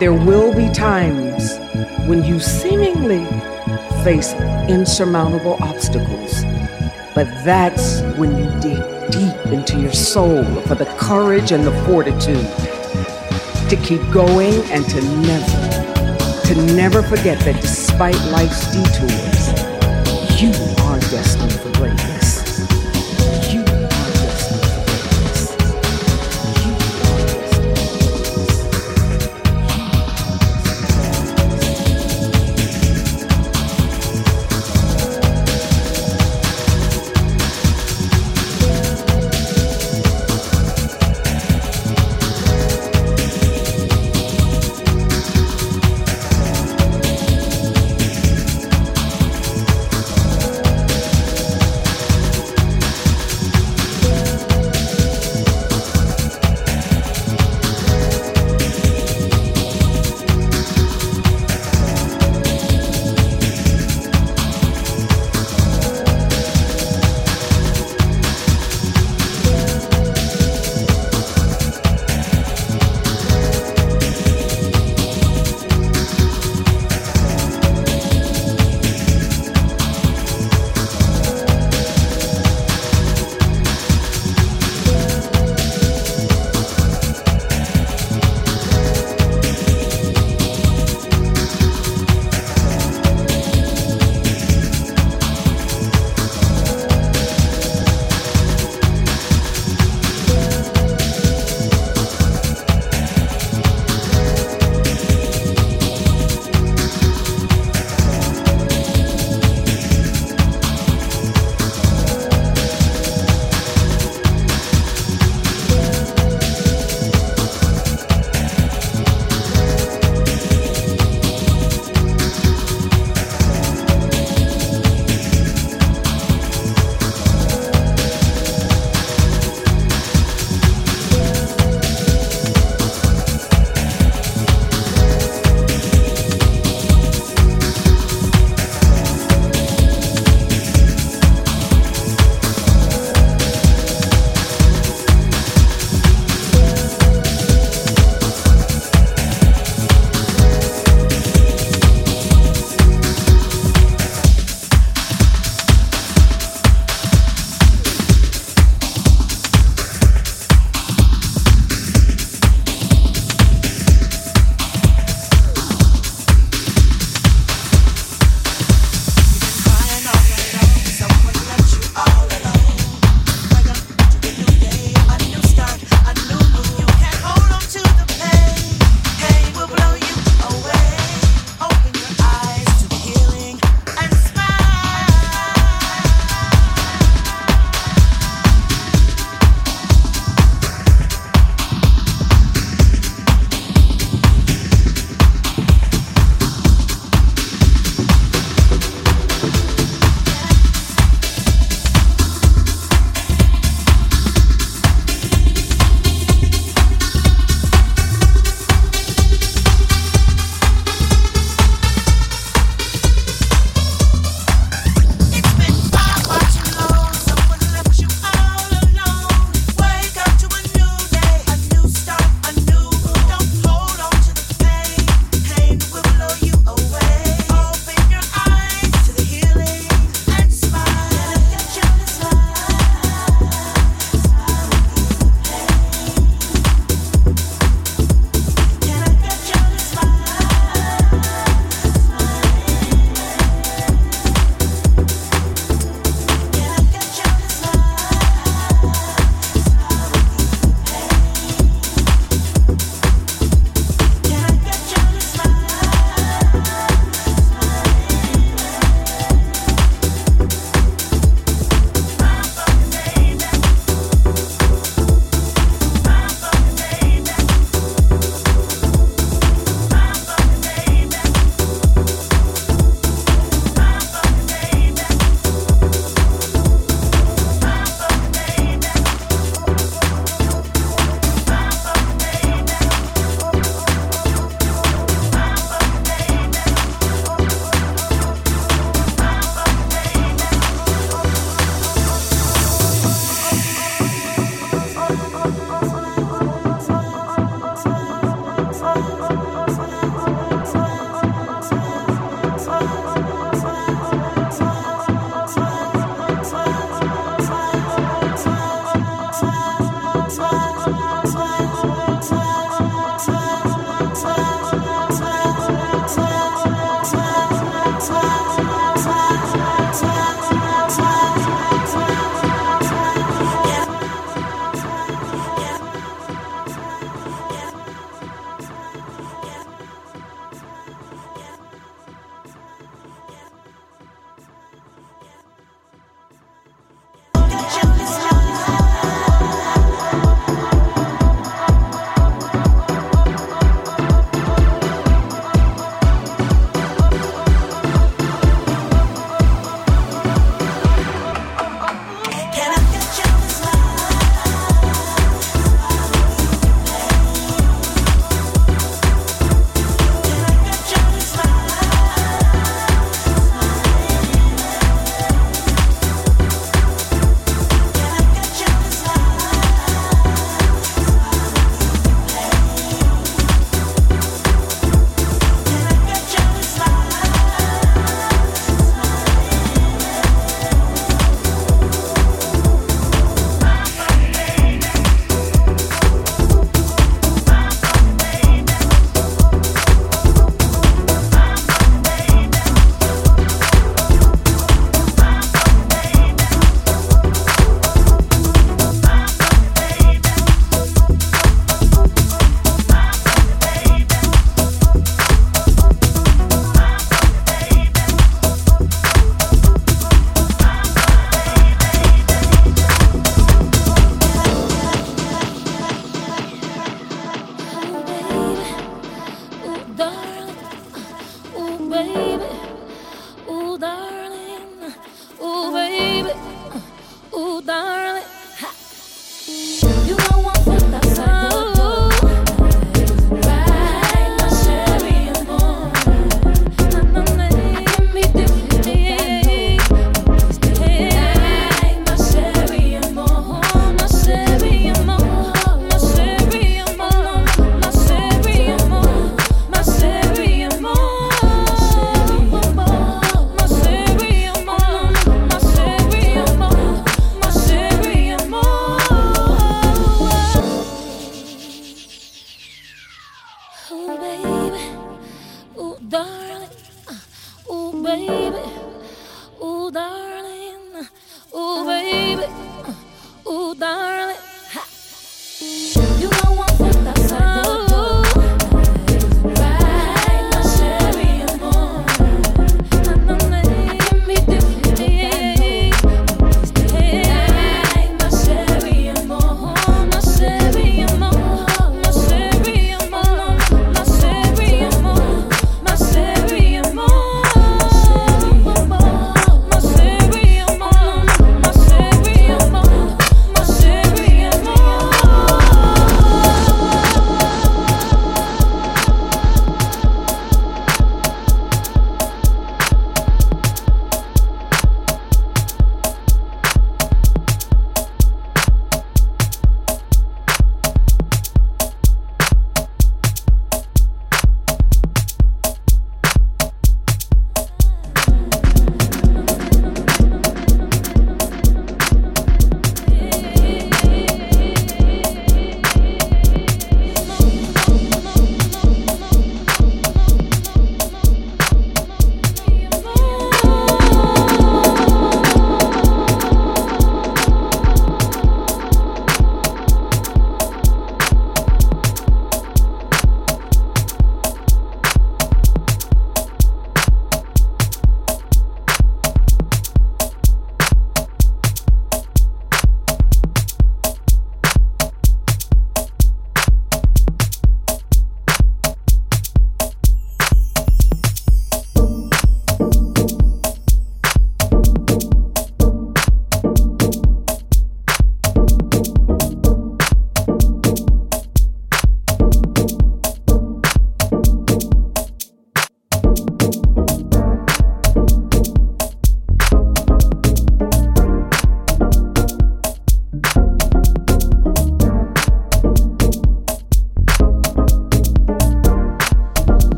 There will be times when you seemingly face insurmountable obstacles, but that's when you dig deep into your soul for the courage and the fortitude to keep going and to never, to never forget that despite life's detours, you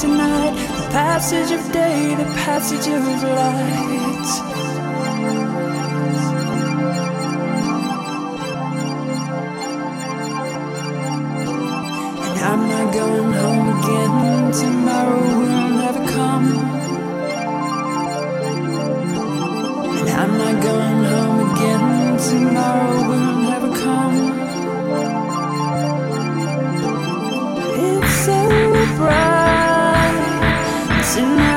tonight, the passage of day, the passage of light. And I'm not going home again, tomorrow will never come. And I'm not going home again, tomorrow will tonight.